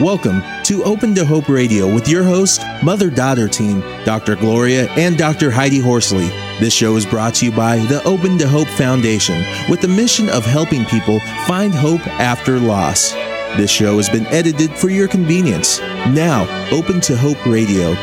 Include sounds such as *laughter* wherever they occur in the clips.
Welcome to Open to Hope Radio with your host, mother daughter team, Dr. Gloria and Dr. Heidi Horsley. This show is brought to you by the Open to Hope Foundation with the mission of helping people find hope after loss. This show has been edited for your convenience. Now, Open to Hope Radio.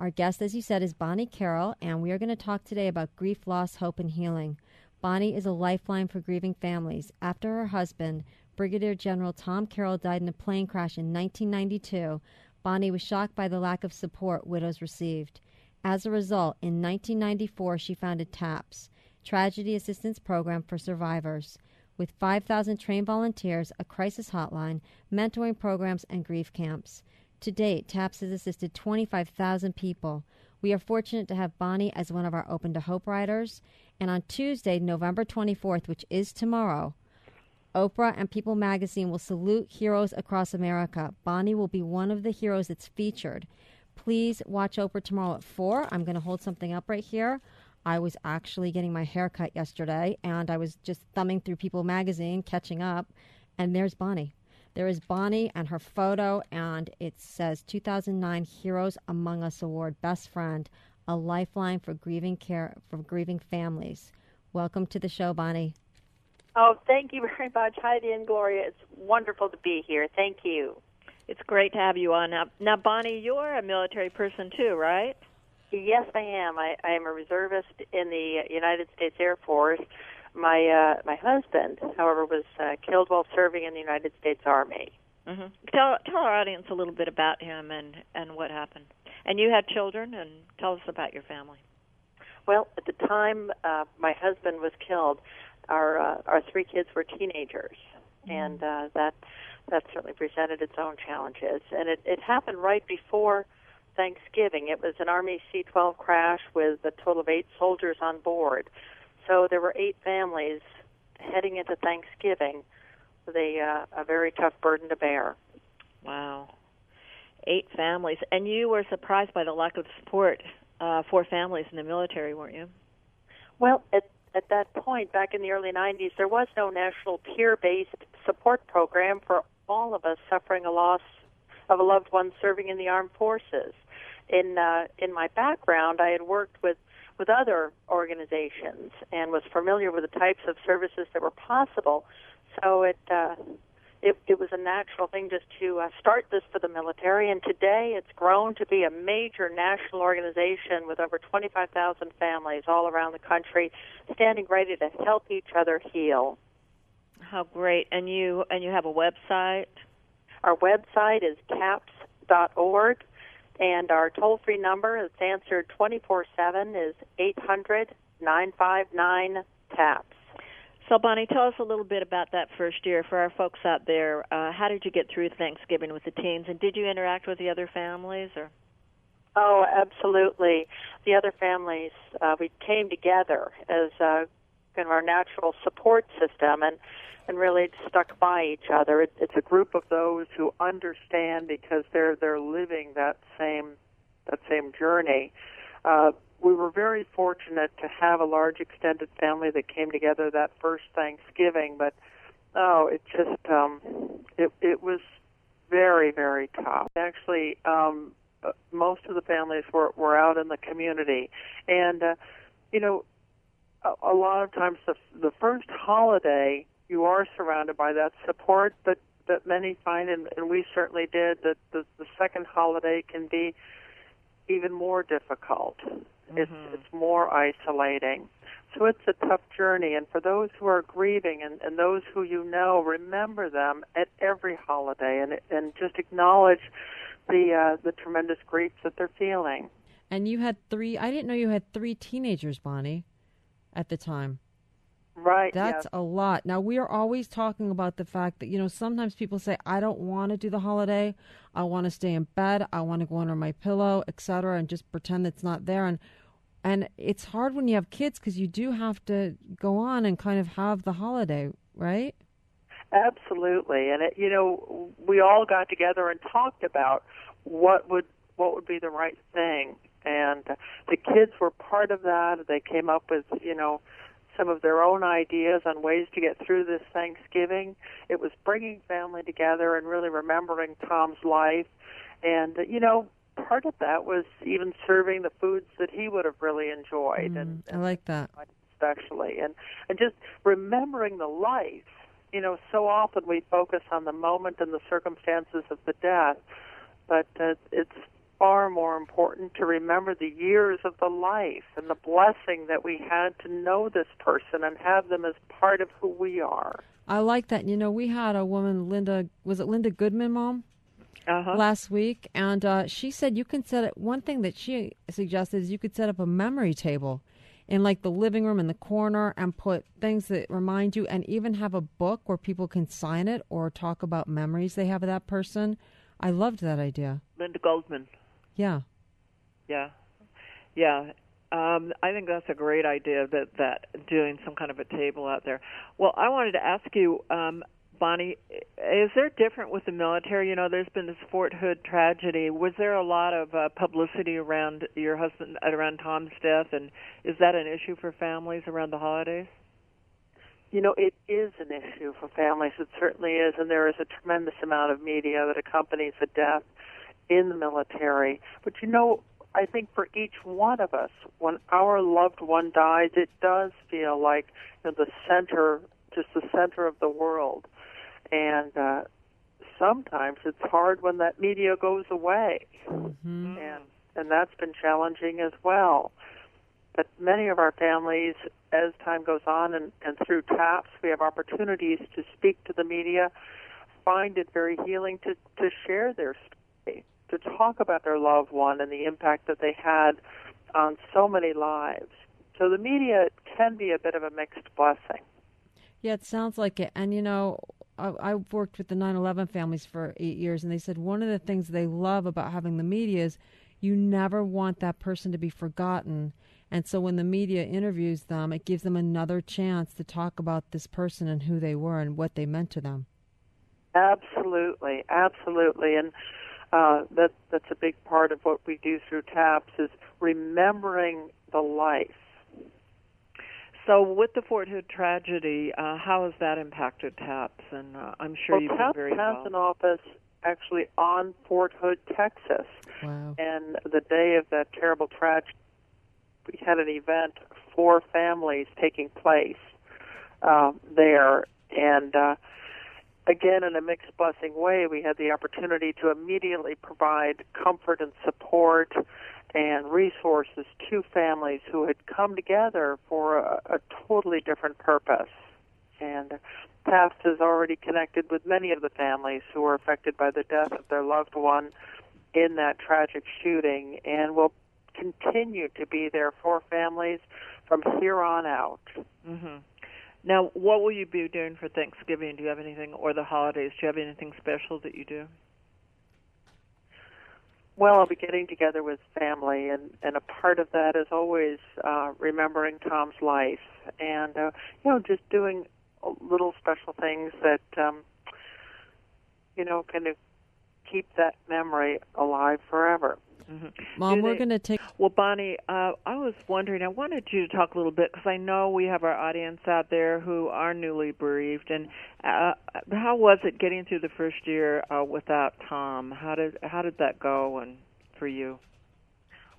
Our guest, as you said, is Bonnie Carroll, and we are going to talk today about grief, loss, hope, and healing. Bonnie is a lifeline for grieving families. After her husband, Brigadier General Tom Carroll, died in a plane crash in 1992, Bonnie was shocked by the lack of support widows received. As a result, in 1994, she founded TAPS, Tragedy Assistance Program for Survivors, with 5,000 trained volunteers, a crisis hotline, mentoring programs, and grief camps. To date, TAPS has assisted 25,000 people. We are fortunate to have Bonnie as one of our Open to Hope riders. And on Tuesday, November 24th, which is tomorrow, Oprah and People magazine will salute heroes across America. Bonnie will be one of the heroes that's featured. Please watch Oprah tomorrow at 4. I'm going to hold something up right here. I was actually getting my hair cut yesterday, and I was just thumbing through People magazine, catching up, and there's Bonnie. There is Bonnie and her photo, and it says 2009 Heroes Among Us Award Best Friend a lifeline for grieving care for grieving families. Welcome to the show, Bonnie. Oh, thank you very much, Heidi and Gloria. It's wonderful to be here. Thank you. It's great to have you on. Now, now Bonnie, you're a military person too, right? Yes, I am. I, I am a reservist in the United States Air Force. My uh, my husband, however, was uh, killed while serving in the United States Army. Mm-hmm. Tell tell our audience a little bit about him and and what happened. And you had children, and tell us about your family. Well, at the time uh, my husband was killed, our uh, our three kids were teenagers, mm-hmm. and uh, that that certainly presented its own challenges. And it, it happened right before Thanksgiving. It was an Army C-12 crash with a total of eight soldiers on board. So there were eight families heading into Thanksgiving a uh, a very tough burden to bear. Wow eight families, and you were surprised by the lack of support uh, for families in the military, weren't you? Well, at at that point, back in the early 90s, there was no national peer-based support program for all of us suffering a loss of a loved one serving in the armed forces. In uh, in my background, I had worked with with other organizations and was familiar with the types of services that were possible. So it uh, it, it was a natural thing just to uh, start this for the military, and today it's grown to be a major national organization with over 25,000 families all around the country, standing ready to help each other heal. How great! And you and you have a website. Our website is taps.org, and our toll-free number that's answered 24/7 is 800 959 TAPS. So, Bonnie, tell us a little bit about that first year for our folks out there. Uh, how did you get through Thanksgiving with the teens, and did you interact with the other families, or? Oh, absolutely. The other families, uh, we came together as uh, kind of our natural support system, and and really stuck by each other. It, it's a group of those who understand because they're they're living that same that same journey. Uh, we were very fortunate to have a large extended family that came together that first Thanksgiving, but oh, it just um, it it was very very tough. Actually, um, uh, most of the families were were out in the community, and uh, you know, a, a lot of times the the first holiday you are surrounded by that support, but that many find, and, and we certainly did, that the, the second holiday can be even more difficult. Mm-hmm. It's it's more isolating. So it's a tough journey and for those who are grieving and, and those who you know, remember them at every holiday and and just acknowledge the uh, the tremendous grief that they're feeling. And you had three I didn't know you had three teenagers, Bonnie, at the time. Right. That's a lot. Now we are always talking about the fact that you know sometimes people say I don't want to do the holiday. I want to stay in bed. I want to go under my pillow, etc., and just pretend it's not there. And and it's hard when you have kids because you do have to go on and kind of have the holiday, right? Absolutely. And it, you know, we all got together and talked about what would what would be the right thing. And the kids were part of that. They came up with, you know, some of their own ideas on ways to get through this Thanksgiving. It was bringing family together and really remembering Tom's life. And, you know, part of that was even serving the foods that he would have really enjoyed. Mm, and, I like that. Especially. And, and just remembering the life. You know, so often we focus on the moment and the circumstances of the death, but uh, it's far more important to remember the years of the life and the blessing that we had to know this person and have them as part of who we are. I like that. You know, we had a woman, Linda, was it Linda Goodman, Mom? Uh-huh. Last week, and uh, she said you can set it. One thing that she suggested is you could set up a memory table in like the living room in the corner and put things that remind you, and even have a book where people can sign it or talk about memories they have of that person. I loved that idea. Linda Goldman. Yeah. Yeah. Yeah. Um, I think that's a great idea that that doing some kind of a table out there. Well, I wanted to ask you, um, Bonnie, is there different with the military? You know, there's been this Fort Hood tragedy. Was there a lot of uh, publicity around your husband, around Tom's death, and is that an issue for families around the holidays? You know, it is an issue for families. It certainly is, and there is a tremendous amount of media that accompanies the death in the military. But you know, I think for each one of us, when our loved one dies, it does feel like you know, the center, just the center of the world. And uh, sometimes it's hard when that media goes away, Mm-hmm. and and that's been challenging as well. But many of our families, as time goes on, and, and through TAPS, we have opportunities to speak to the media, find it very healing to, to share their to talk about their loved one and the impact that they had on so many lives. So the media can be a bit of a mixed blessing. Yeah, it sounds like it. And you know, I, I've worked with the 9/11 families for eight years, and they said one of the things they love about having the media is you never want that person to be forgotten. And so when the media interviews them, it gives them another chance to talk about this person and who they were and what they meant to them. Absolutely, absolutely, and uh, that that's a big part of what we do through TAPS is remembering the life. So, with the Fort Hood tragedy, uh, how has that impacted TAPS? And uh, I'm sure well, you've TAPS been very has involved. an office actually on Fort Hood, Texas, Wow. and the day of that terrible tragedy, we had an event for families taking place um, there, and uh, again, in a mixed blessing way, we had the opportunity to immediately provide comfort and support and resources to families who had come together for a, a totally different purpose. And TAPS has already connected with many of the families who were affected by the death of their loved one in that tragic shooting and will continue to be there for families from here on out. hmm Now, what will you be doing for Thanksgiving? Do you have anything, or the holidays? Do you have anything special that you do? Well, I'll be getting together with family, and and a part of that is always uh, remembering Tom's life, and uh, you know, just doing little special things that um, you know kind of keep that memory alive forever. Hmm Mom, Do we're going to take. Well, Bonnie, uh, I was wondering. I wanted you to talk a little bit because I know we have our audience out there who are newly bereaved. And uh, how was it getting through the first year uh, without Tom? How did how did that go? And for you?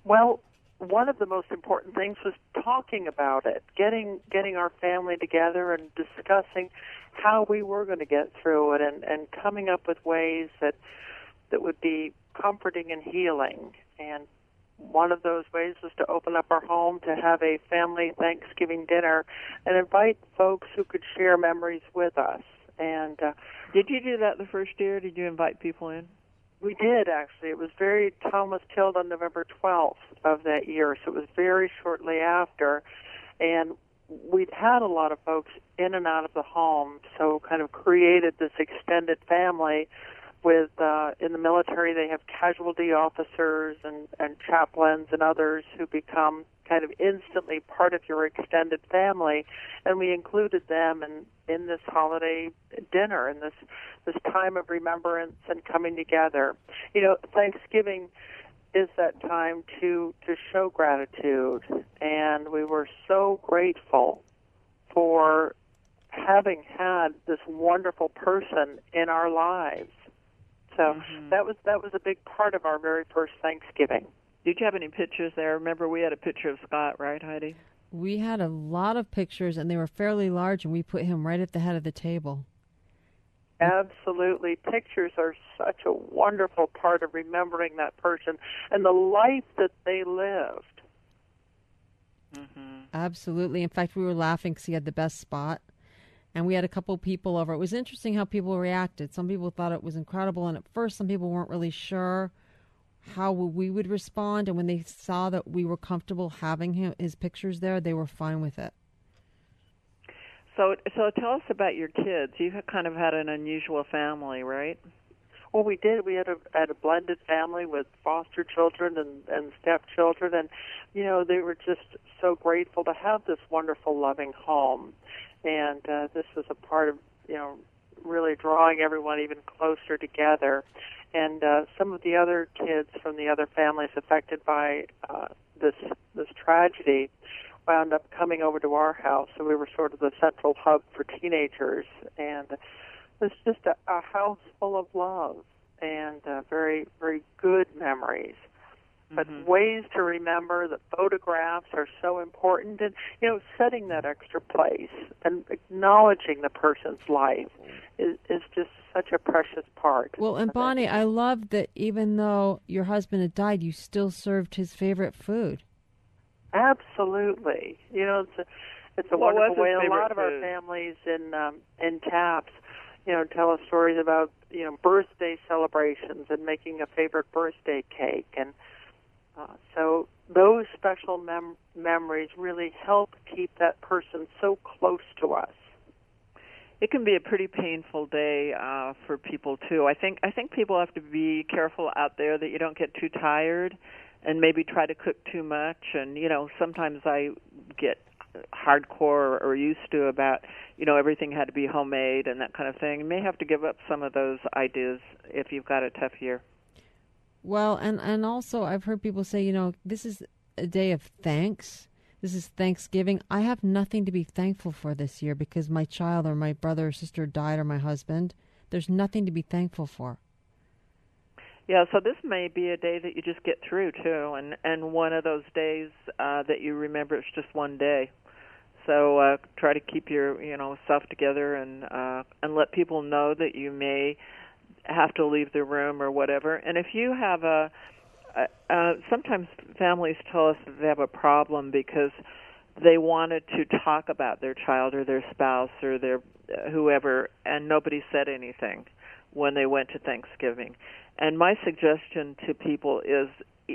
Well, one of the most important things was talking about it, getting getting our family together and discussing how we were going to get through it, and and coming up with ways that that would be comforting and healing. And one of those ways was to open up our home to have a family Thanksgiving dinner and invite folks who could share memories with us. And uh, Did you do that the first year? Did you invite people in? we did actually. It was very. Tom was killed on November 12th of that year, so it was very shortly after, and we'd had a lot of folks in and out of the home, so kind of created this extended family. With uh, in the military, they have casualty officers and and chaplains and others who become kind of instantly part of your extended family, and we included them in in this holiday dinner and this this time of remembrance and coming together. You know, Thanksgiving is that time to to show gratitude, and we were so grateful for having had this wonderful person in our lives. So Mm-hmm. that was that was a big part of our very first Thanksgiving. Did you have any pictures there? Remember, we had a picture of Scott, right, Heidi? We had a lot of pictures, and they were fairly large, and we put him right at the head of the table. Absolutely. Pictures are such a wonderful part of remembering that person and the life that they lived. Mm-hmm. Absolutely. In fact, we were laughing because he had the best spot. And we had a couple people over. It was interesting how people reacted. Some people thought it was incredible, and at first, some people weren't really sure how we would respond. And when they saw that we were comfortable having him, his pictures there, they were fine with it. So, so tell us about your kids. You kind of had an unusual family, right? Well, we did. We had a had a blended family with foster children and and stepchildren, and you know they were just so grateful to have this wonderful, loving home, and uh, this was a part of you know really drawing everyone even closer together. And uh, some of the other kids from the other families affected by uh, this this tragedy wound up coming over to our house, so we were sort of the central hub for teenagers, and it's just a, a house full of love and uh, very, very good memories. But Mhm. ways to remember that photographs are so important, and you know, setting that extra place and acknowledging the person's life is is just such a precious part. Well, and. Bonnie, I love that even though your husband had died, you still served his favorite food. Absolutely. You know, it's a, it's a What wonderful his way. A lot of our families in um, in TAPS, you know, tell us stories about you know birthday celebrations and making a favorite birthday cake, and uh, so those special mem- memories really help keep that person so close to us. It can be a pretty painful day uh, for people too. I think I think people have to be careful out there that you don't get too tired, and maybe try to cook too much. And you know, sometimes I get hardcore or used to about you know everything had to be homemade and that kind of thing. You may have to give up some of those ideas if you've got a tough year. Well, and and also I've heard people say, you know, this is a day of thanks. This is Thanksgiving. I have nothing to be thankful for this year because my child or my brother or sister died or my husband. There's nothing to be thankful for. Yeah, so this may be a day that you just get through too, and and one of those days uh, that you remember it's just one day. So uh, try to keep your you know self together and uh, and let people know that you may have to leave the room or whatever. And if you have a, a uh, sometimes families tell us that they have a problem because they wanted to talk about their child or their spouse or their uh, whoever, and nobody said anything when they went to Thanksgiving. And my suggestion to people is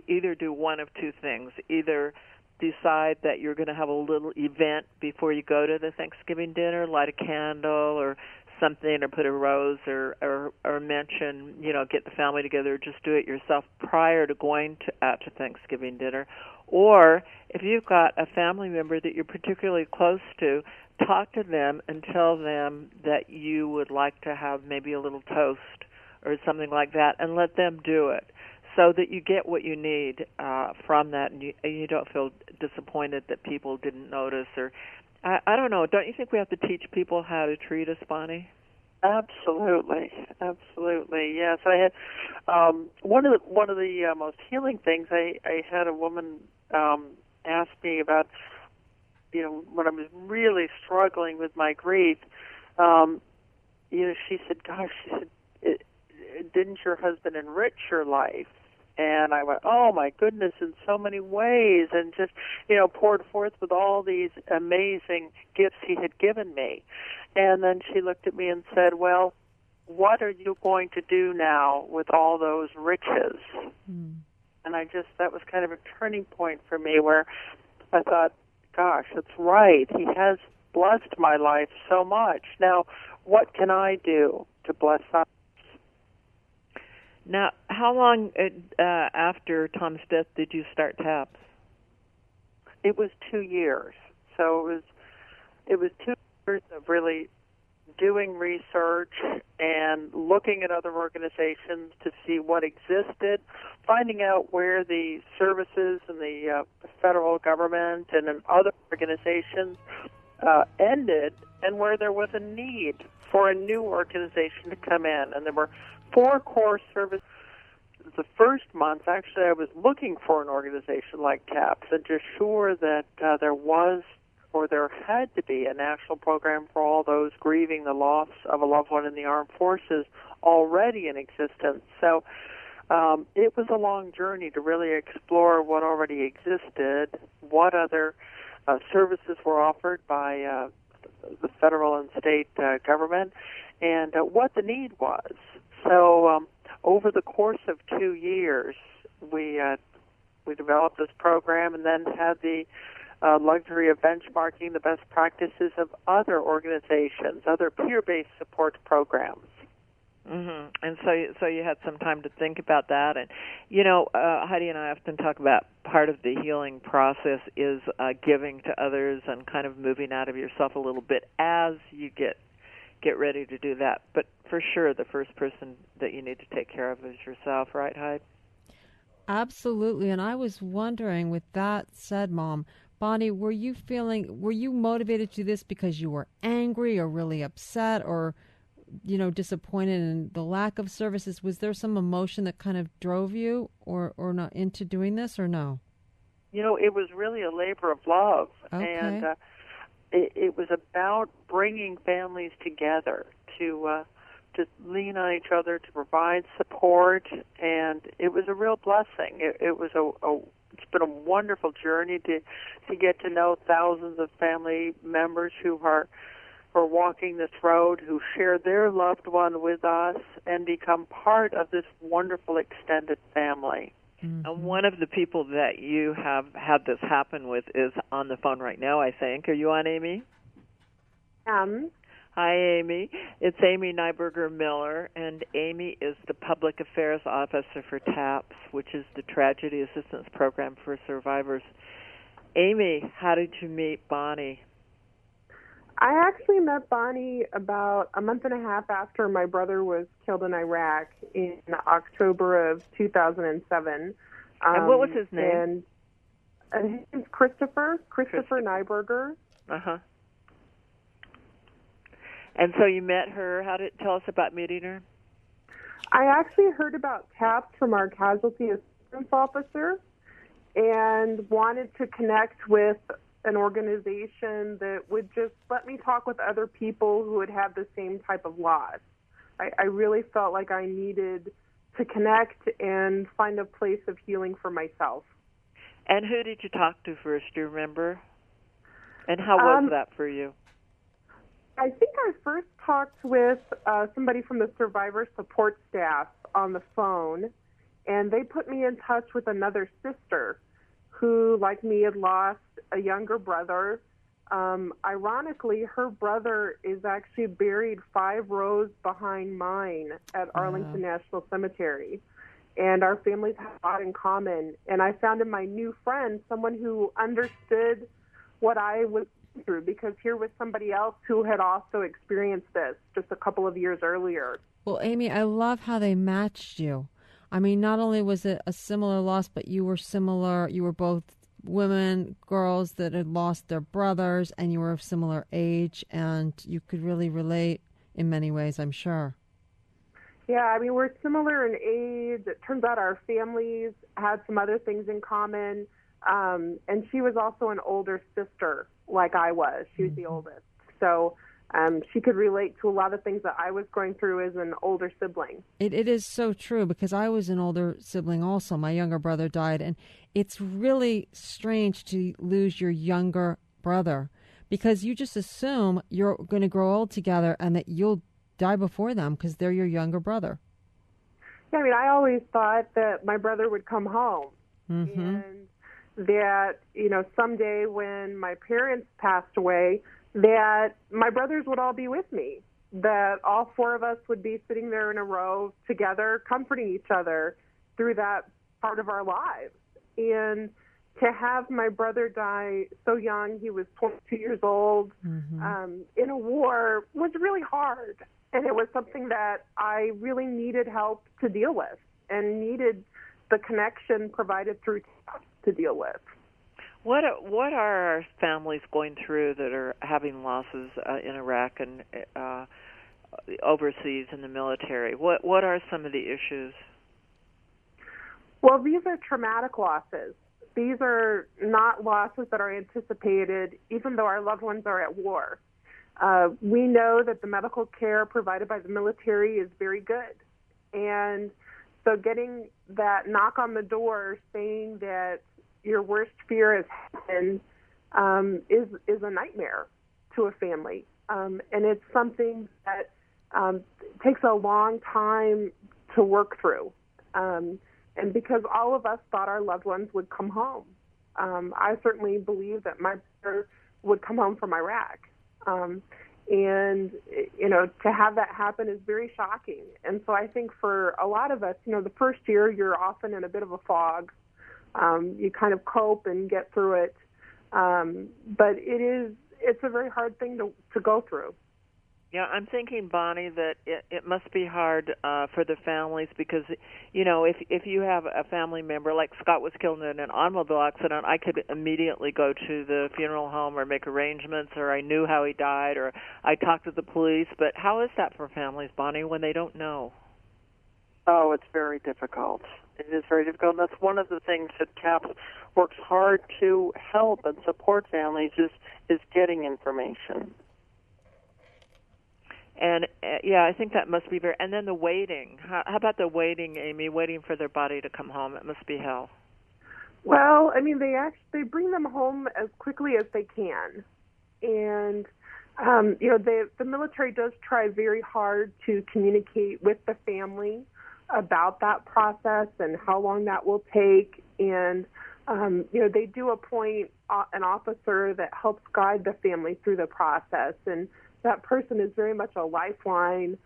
either do one of two things. Either decide that you're going to have a little event before you go to the Thanksgiving dinner, light a candle or something or put a rose or or or mention, you know, get the family together, just do it yourself prior to going to out to Thanksgiving dinner. Or if you've got a family member that you're particularly close to, talk to them and tell them that you would like to have maybe a little toast or something like that and let them do it so that you get what you need uh, from that and you, and you don't feel disappointed that people didn't notice or I, I don't know don't you think we have to teach people how to treat us bonnie Absolutely, absolutely. Yes, I had um, one of the one of the uh, most healing things. I I had a woman um, ask me about, you know, when I was really struggling with my grief. Um, you know, she said, "Gosh," she said, "Didn't your husband enrich your life?" And I went, "Oh my goodness, in so many ways," and just you know poured forth with all these amazing gifts he had given me. And then she looked at me and said, "Well, what are you going to do now with all those riches?" Mm. And I just that was kind of a turning point for me where I thought, "Gosh, that's right. He has blessed my life so much. Now, what can I do to bless others?" Now how long uh, uh, after tom's death did you start taps It was two years, so it was it was two years of really doing research and looking at other organizations to see what existed, finding out where the services and the uh, federal government and other organizations uh, ended and where there was a need for a new organization to come in. And there were four core services. The first month, actually, I was looking for an organization like TAPS and just sure that uh, there was or there had to be a national program for all those grieving the loss of a loved one in the armed forces already in existence. So um, it was a long journey to really explore what already existed, what other uh, services were offered by uh, the federal and state uh, government, and uh, what the need was. So um, over the course of two years, we uh, we developed this program, and then had the uh, luxury of benchmarking the best practices of other organizations, other peer-based support programs. Mm-hmm. And so, so you had some time to think about that, and you know, uh, Heidi and I often talk about part of the healing process is uh, giving to others and kind of moving out of yourself a little bit as you get get ready to do that. But for sure, the first person that you need to take care of is yourself, right, Heidi? Absolutely. And I was wondering, with that said, Mom, Bonnie, were you feeling, were you motivated to do this because you were angry or really upset or you know disappointed in the lack of services was there some emotion that kind of drove you or or not into doing this or no you know it was really a labor of love okay. and uh, it, it was about bringing families together to uh, to lean on each other to provide support and it was a real blessing it, it was a, a it's been a wonderful journey to to get to know thousands of family members who are for walking this road who share their loved one with us and become part of this wonderful extended family. Mm-hmm. And one of the people that you have had this happen with is on the phone right now, I think. Are you on, Amy? Um. Hi, Amy. It's Amy Neiberger Miller, and Amy is the Public Affairs Officer for TAPS, which is the Tragedy Assistance Program for Survivors. Amy, how did you meet Bonnie? I actually met Bonnie about a month and a half after my brother was killed in Iraq in October of 2007. Um, and what was his name? And, and his name's Christopher, Christopher, Christopher. Neiberger. Uh huh. And so you met her. How did tell us about meeting her? I actually heard about TAPS from our casualty assistance officer and wanted to connect with an organization that would just let me talk with other people who would have the same type of loss. I, I really felt like I needed to connect and find a place of healing for myself. And who did you talk to first? Do you remember? And how was um, that for you? I think I first talked with uh, somebody from the survivor support staff on the phone, and they put me in touch with another sister who, like me, had lost a younger brother. Um, ironically, her brother is actually buried five rows behind mine at Arlington National Cemetery. And our families have a lot in common. And I found in my new friend someone who understood what I was through because here was somebody else who had also experienced this just a couple of years earlier. Well, Amy, I love how they matched you. I mean, not only was it a similar loss, but you were similar. You were both women, girls that had lost their brothers, and you were of similar age, and you could really relate in many ways, I'm sure. Yeah, I mean, we're similar in age. It turns out our families had some other things in common. Um, and she was also an older sister, like I was. She was mm-hmm. the oldest. So um, she could relate to a lot of things that I was going through as an older sibling. It, it is so true because I was an older sibling also. My younger brother died, and it's really strange to lose your younger brother because you just assume you're going to grow old together and that you'll die before them because they're your younger brother. Yeah, I mean, I always thought that my brother would come home mm-hmm. and that, you know, someday when my parents passed away, that my brothers would all be with me, that all four of us would be sitting there in a row together, comforting each other through that part of our lives. And to have my brother die so young, he was 22 years old, mm-hmm. um, in a war was really hard. And it was something that I really needed help to deal with and needed the connection provided through to deal with. What what are our families going through that are having losses uh, in Iraq and uh, overseas in the military? What what are some of the issues? Well, these are traumatic losses. These are not losses that are anticipated, even though our loved ones are at war. Uh, we know that the medical care provided by the military is very good. And so getting that knock on the door saying that your worst fear has happened um, is, is a nightmare to a family. Um, and it's something that um, takes a long time to work through. Um, and because all of us thought our loved ones would come home. Um, I certainly believe that my brother would come home from Iraq. Um, and, you know, to have that happen is very shocking. And so I think for a lot of us, you know, the first year you're often in a bit of a fog. Um, you kind of cope and get through it. Um, but it is, it's a very hard thing to, to go through. Yeah, I'm thinking, Bonnie, that it, it must be hard uh, for the families because, you know, if if you have a family member like Scott was killed in an automobile accident, I could immediately go to the funeral home or make arrangements, or I knew how he died, or I talked to the police. But how is that for families, Bonnie, when they don't know? Oh, it's very difficult. It is very difficult. And that's one of the things that TAPS works hard to help and support families is is getting information. And uh, yeah, I think that must be very. And then the waiting. How, how about the waiting, Amy? Waiting for their body to come home. It must be hell. Well, I mean, they actually they bring them home as quickly as they can, and um, you know, they, the military does try very hard to communicate with the family about that process and how long that will take, and um, you know, they do appoint uh, an officer that helps guide the family through the process and that person is very much a lifeline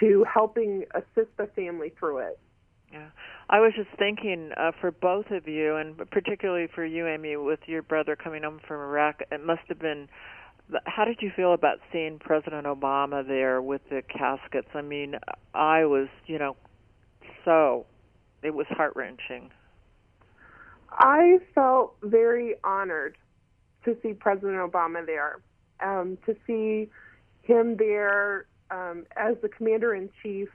to helping assist the family through it. Yeah, I was just thinking uh, for both of you, and particularly for you, Amy, with your brother coming home from Iraq, it must have been. How did you feel about seeing President Obama there with the caskets? I mean, I was, you know, so it was heart wrenching. I felt very honored to see President Obama there, um, to see him there um, as the commander in chief.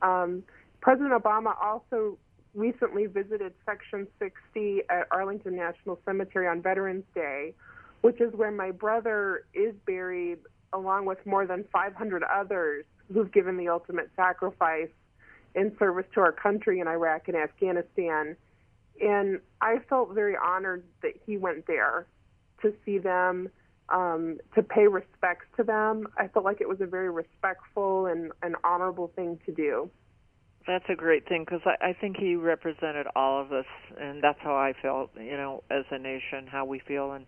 Um, President Obama also recently visited Section 60 at Arlington National Cemetery on Veterans Day, which is where my brother is buried, along with more than 500 others who've given the ultimate sacrifice in service to our country in Iraq and Afghanistan. And I felt very honored that he went there to see them um, to pay respects to them. I felt like it was a very respectful and an honorable thing to do. That's a great thing because I, I think he represented all of us, and that's how I felt. You know, as a nation, how we feel, and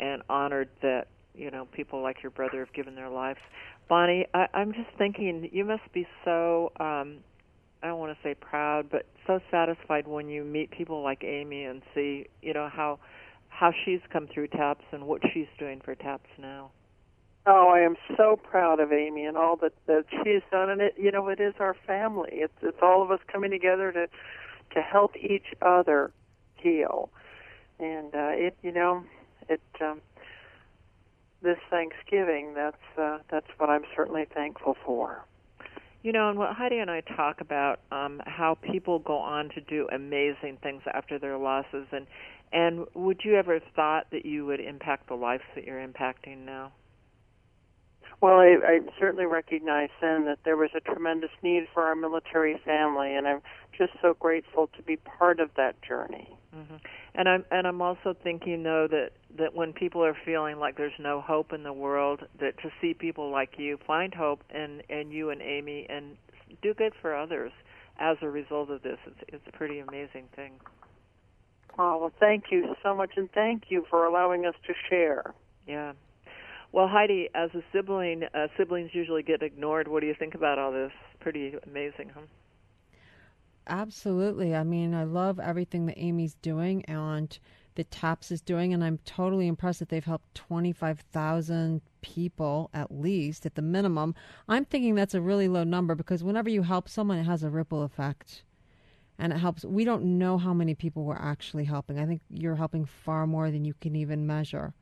and honored that you know people like your brother have given their lives. Bonnie, I, I'm just thinking you must be so. um I don't want to say proud, but so satisfied when you meet people like Amy and see, you know, how how she's come through TAPS and what she's doing for TAPS now. Oh, I am so proud of Amy and all that that she's done, and it you know it is our family. It's it's all of us coming together to to help each other heal, and uh, it you know it um, this Thanksgiving that's uh, that's what I'm certainly thankful for. You know, and what Heidi and I talk about um, how people go on to do amazing things after their losses, and and would you ever have thought that you would impact the lives that you're impacting now? Well, I, I certainly recognize then that there was a tremendous need for our military family, and I'm just so grateful to be part of that journey. Mm-hmm. And I'm and I'm also thinking though that that when people are feeling like there's no hope in the world, that to see people like you find hope and and you and Amy and do good for others as a result of this, it's it's a pretty amazing thing. Oh, well, thank you so much, and thank you for allowing us to share. Yeah. Well, Heidi, as a sibling, uh, siblings usually get ignored. What do you think about all this? Pretty amazing, huh? Absolutely. I mean, I love everything that Amy's doing and that TAPS is doing, and I'm totally impressed that they've helped 25,000 people at least, at the minimum. I'm thinking that's a really low number because whenever you help someone, it has a ripple effect and it helps. We don't know how many people we're actually helping. I think you're helping far more than you can even measure.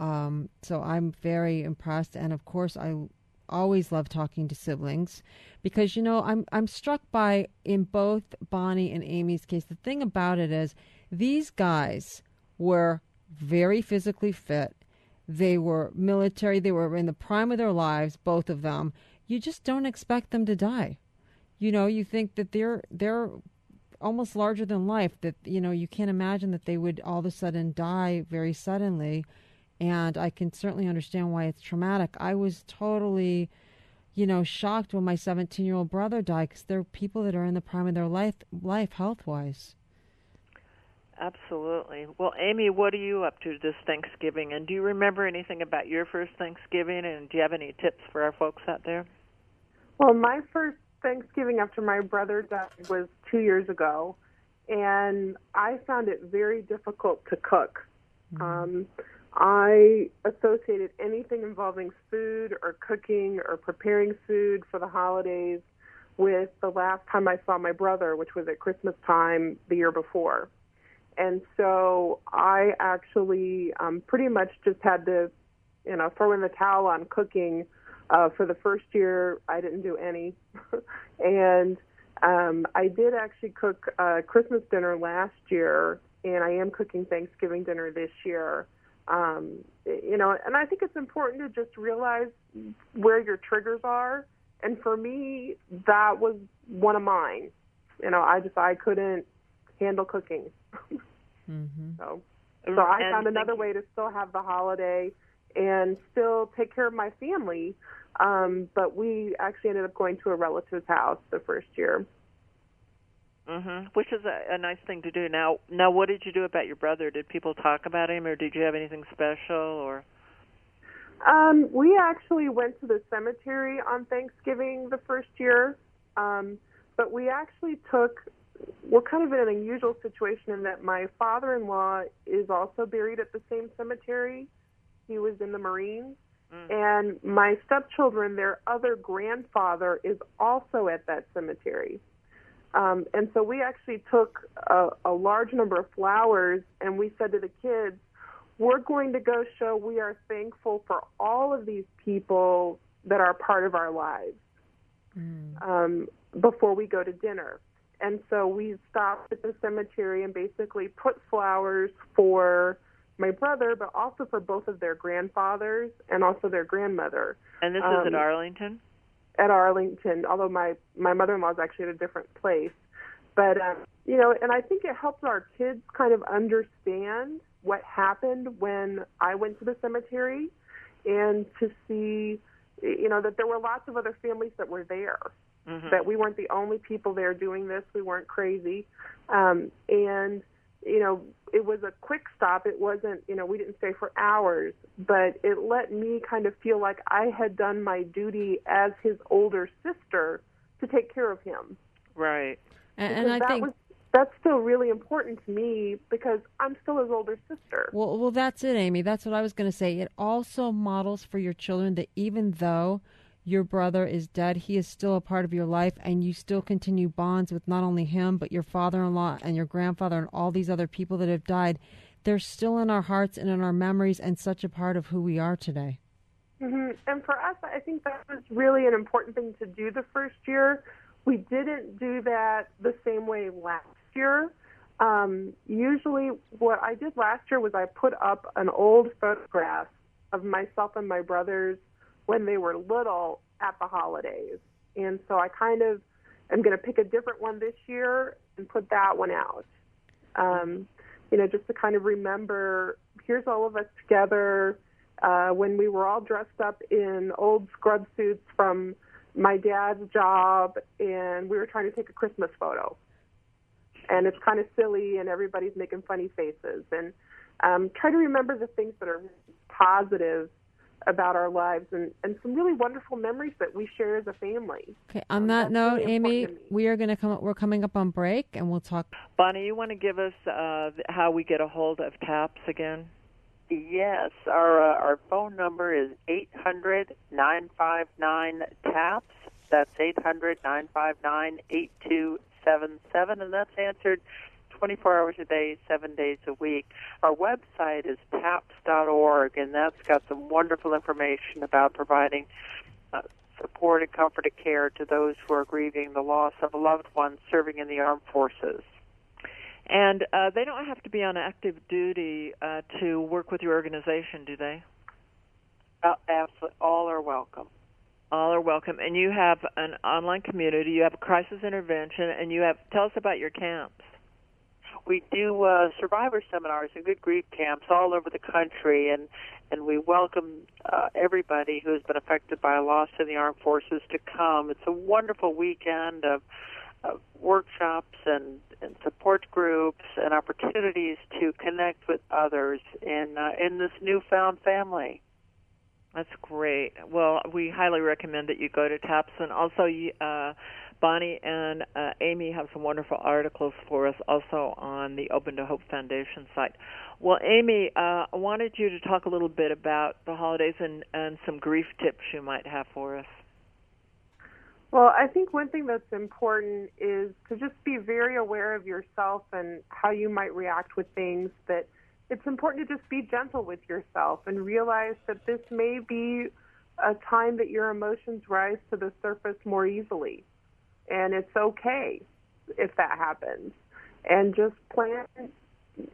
Um, so I'm very impressed, and of course, I always love talking to siblings because you know I'm I'm struck by in both Bonnie and Amy's case. The thing about it is these guys were very physically fit. They were military. They were in the prime of their lives, both of them. You just don't expect them to die. You know, you think that they're they're almost larger than life. That you know, you can't imagine that they would all of a sudden die very suddenly and I can certainly understand why it's traumatic. I was totally, you know, shocked when my 17 year old brother died because they're people that are in the prime of their life, life health wise. Absolutely. Well, Amy, what are you up to this Thanksgiving? And do you remember anything about your first Thanksgiving? And do you have any tips for our folks out there? Well, my first Thanksgiving after my brother died was two years ago, and I found it very difficult to cook. Mm-hmm. Um, I associated anything involving food or cooking or preparing food for the holidays with the last time I saw my brother, which was at Christmas time the year before. And so I actually um, pretty much just had to, you know, throw in the towel on cooking. Uh, for the first year, I didn't do any. *laughs* and um, I did actually cook uh, Christmas dinner last year, and I am cooking Thanksgiving dinner this year um, you know, and I think it's important to just realize where your triggers are. And for me, that was one of mine. You know, I just I couldn't handle cooking. mm-hmm. *laughs* So, so I and found another way to still have the holiday and still take care of my family. Um, but we actually ended up going to a relative's house the first year. Hmm Which is a, a nice thing to do. Now, now, what did you do about your brother? Did people talk about him, or did you have anything special, or? Um, we actually went to the cemetery on Thanksgiving the first year, um, but we actually took. We're kind of in an unusual situation in that my father-in-law is also buried at the same cemetery. He was in the Marines, mm. and my stepchildren, their other grandfather, is also at that cemetery. Um, and so we actually took a, a large number of flowers and we said to the kids, we're going to go show we are thankful for all of these people that are part of our lives mm. um, before we go to dinner. And so we stopped at the cemetery and basically put flowers for my brother, but also for both of their grandfathers and also their grandmother. And this um, is in Arlington? At Arlington, although my my mother-in-law is actually at a different place. But um, you know, and I think it helps our kids kind of understand what happened when I went to the cemetery, and to see, you know, that there were lots of other families that were there. Mm-hmm. That we weren't the only people there doing this. We weren't crazy, um, and you know, it was a quick stop. It wasn't, you know, we didn't stay for hours, but it let me kind of feel like I had done my duty as his older sister to take care of him. Right. And, and I think was, that's still really important to me because I'm still his older sister. Well, well, that's it, Amy. That's what I was going to say. It also models for your children that even though your brother is dead, he is still a part of your life, and you still continue bonds with not only him, but your father in law and your grandfather and all these other people that have died. They're still in our hearts and in our memories and such a part of who we are today. Mm-hmm. And for us, I think that was really an important thing to do the first year. We didn't do that the same way last year. Um, usually, what I did last year was I put up an old photograph of myself and my brothers when they were little at the holidays. And so I kind of am going to pick a different one this year and put that one out. Um, you know, just to kind of remember here's all of us together uh, when we were all dressed up in old scrub suits from my dad's job, and we were trying to take a Christmas photo. And it's kind of silly, and everybody's making funny faces. And um, try to remember the things that are positive about our lives and, and some really wonderful memories that we share as a family. Okay. On um, that note, really Amy, we are going to come. We're coming up on break, and we'll talk. Bonnie, you want to give us uh, how we get a hold of TAPS again? Yes, our uh, our phone number is eight hundred nine five nine TAPS. That's eight hundred nine five nine eight two 877, and that's answered 24 hours a day, seven days a week. Our website is taps.org, and that's got some wonderful information about providing uh, support and comfort and care to those who are grieving the loss of a loved one serving in the armed forces. And uh, they don't have to be on active duty uh, to work with your organization, do they? Uh, absolutely, all are welcome. All are welcome. And you have an online community. You have a crisis intervention, and you have. Tell us about your camps. We do uh, survivor seminars and good grief camps all over the country, and and we welcome uh, everybody who has been affected by a loss in the armed forces to come. It's a wonderful weekend of, of workshops and, and support groups and opportunities to connect with others in uh, in this newfound family. That's great. Well, we highly recommend that you go to TAPS, and also uh, Bonnie and uh, Amy have some wonderful articles for us also on the Open to Hope Foundation site. Well, Amy, uh, I wanted you to talk a little bit about the holidays and, and some grief tips you might have for us. Well, I think one thing that's important is to just be very aware of yourself and how you might react with things that – it's important to just be gentle with yourself and realize that this may be a time that your emotions rise to the surface more easily. And it's okay if that happens. And just plan,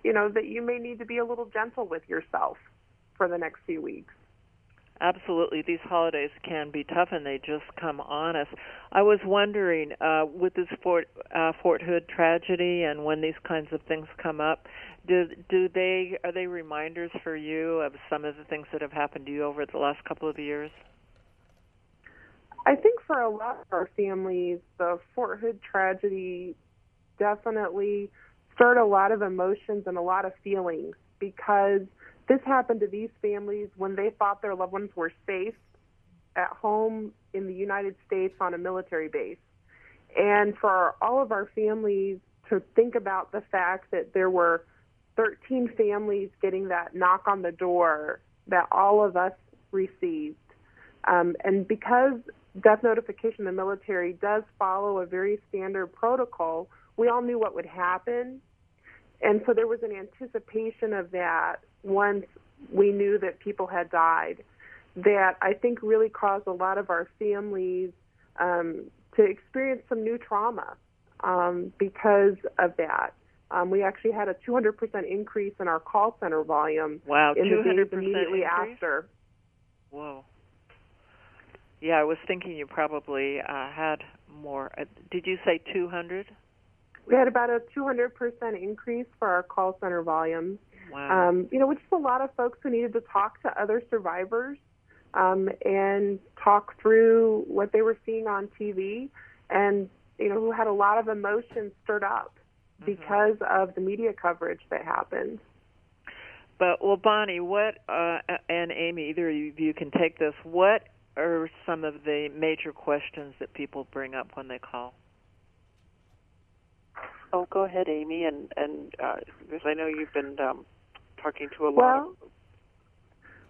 you know, that you may need to be a little gentle with yourself for the next few weeks. Absolutely, these holidays can be tough, and they just come on us. I was wondering, uh, with this Fort uh, Fort Hood tragedy, and when these kinds of things come up, do do they are they reminders for you of some of the things that have happened to you over the last couple of years? I think for a lot of our families, the Fort Hood tragedy definitely stirred a lot of emotions and a lot of feelings because this happened to these families when they thought their loved ones were safe at home in the United States on a military base. And for all of our families to think about the fact that there were 13 families getting that knock on the door that all of us received. Um, and because death notification in the military does follow a very standard protocol, we all knew what would happen. And so there was an anticipation of that once we knew that people had died that I think really caused a lot of our families um, to experience some new trauma um, because of that. Um, we actually had a 200% increase in our call center volume wow, in the days increase? immediately after. Whoa. Yeah, I was thinking you probably uh, had more. Uh, did you say 200? We had about a 200% increase for our call center volume. Wow. Um, you know, which is a lot of folks who needed to talk to other survivors um, and talk through what they were seeing on TV, and you know, who had a lot of emotions stirred up Mm-hmm. because of the media coverage that happened. But well, Bonnie, what uh, and Amy, either of you can take this. What are some of the major questions that people bring up when they call? Oh, go ahead, Amy, and and uh, because I know you've been um, talking to a lot. Well, of...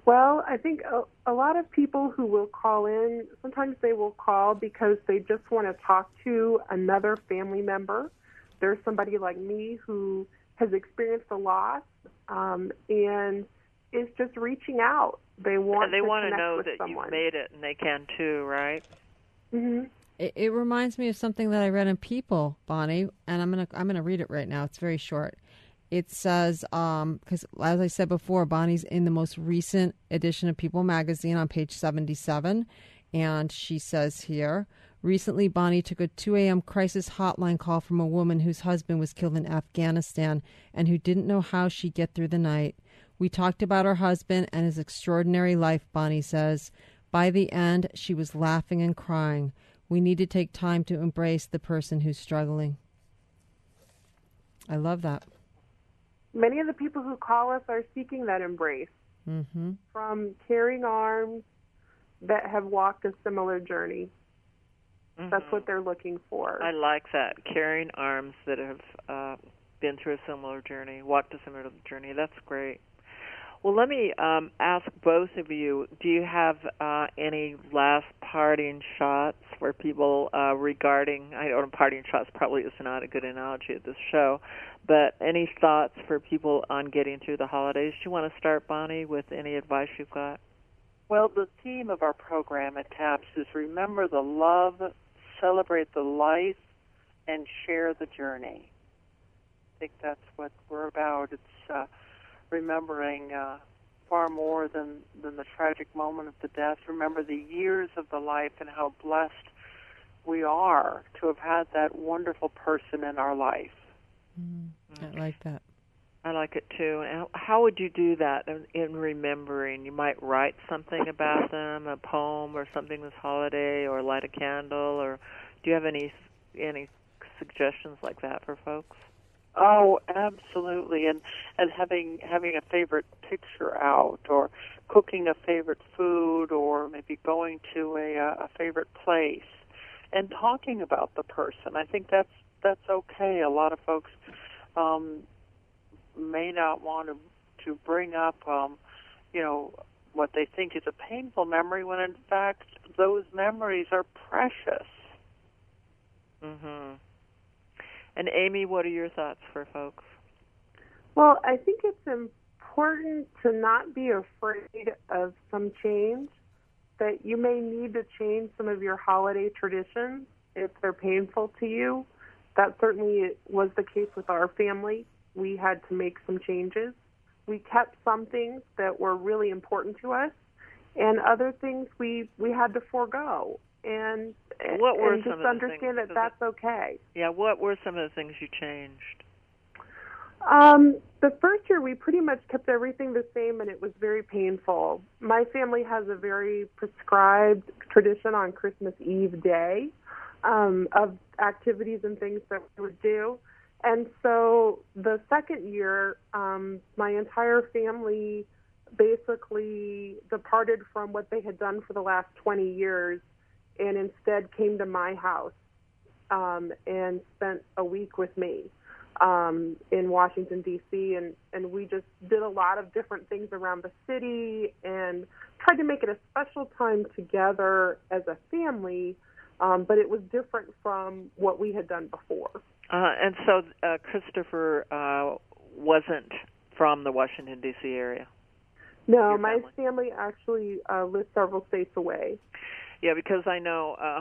well, I think a, a lot of people who will call in, sometimes they will call because they just want to talk to another family member there's somebody like me who has experienced a loss um, and is just reaching out. They want and they to want to know that someone. you've made it, and they can too, right? hmm It, it reminds me of something that I read in People, Bonnie, and I'm gonna I'm gonna read it right now. It's very short. It says, because as I said before, Bonnie's in the most recent edition of People magazine on page 77, and she says here, recently Bonnie took a 2 a.m. crisis hotline call from a woman whose husband was killed in Afghanistan and who didn't know how she'd get through the night. We talked about her husband and his extraordinary life, Bonnie says. By the end, she was laughing and crying. We need to take time to embrace the person who's struggling. I love that. Many of the people who call us are seeking that embrace Mm-hmm. from caring arms that have walked a similar journey. That's Mhm. what they're looking for. I like that. Carrying arms that have uh, been through a similar journey, walked a similar journey. That's great. Well, let me um, ask both of you: Do you have uh, any last parting shots for people uh, regarding? I don't know parting shots probably is not a good analogy at this show, but any thoughts for people on getting through the holidays? Do you want to start, Bonnie, with any advice you've got? Well, the theme of our program at TAPS is remember the love, celebrate the life, and share the journey. I think that's what we're about. It's uh, remembering uh, far more than, than the tragic moment of the death. Remember the years of the life and how blessed we are to have had that wonderful person in our life. Mm, I like that. I like it too. And how would you do that in, in remembering? You might write something about *laughs* them, a poem or something this holiday, or light a candle, or do you have any any suggestions like that for folks? Oh, absolutely, and and having having a favorite picture out, or cooking a favorite food, or maybe going to a a favorite place, and talking about the person. I think that's that's okay. A lot of folks um, may not want to to bring up, um, you know, what they think is a painful memory, when in fact those memories are precious. Mhm. And Amy, what are your thoughts for folks? Well, I think it's important to not be afraid of some change, that you may need to change some of your holiday traditions if they're painful to you. That certainly was the case with our family. We had to make some changes. We kept some things that were really important to us, and other things we we had to forego and what were and some just of understand the that that's okay. Yeah, what were some of the things you changed? Um, the first year we pretty much kept everything the same, and it was very painful. My family has a very prescribed tradition on Christmas Eve day um, of activities and things that we would do. And so the second year, um, my entire family basically departed from what they had done for the last 20 years and instead came to my house um, and spent a week with me um, in Washington D.C. and and we just did a lot of different things around the city and tried to make it a special time together as a family. Um, but it was different from what we had done before. Uh, and so uh, Christopher uh, wasn't from the Washington D.C. area. No, Your my family? family actually uh, lives several states away. Yeah, because I know uh,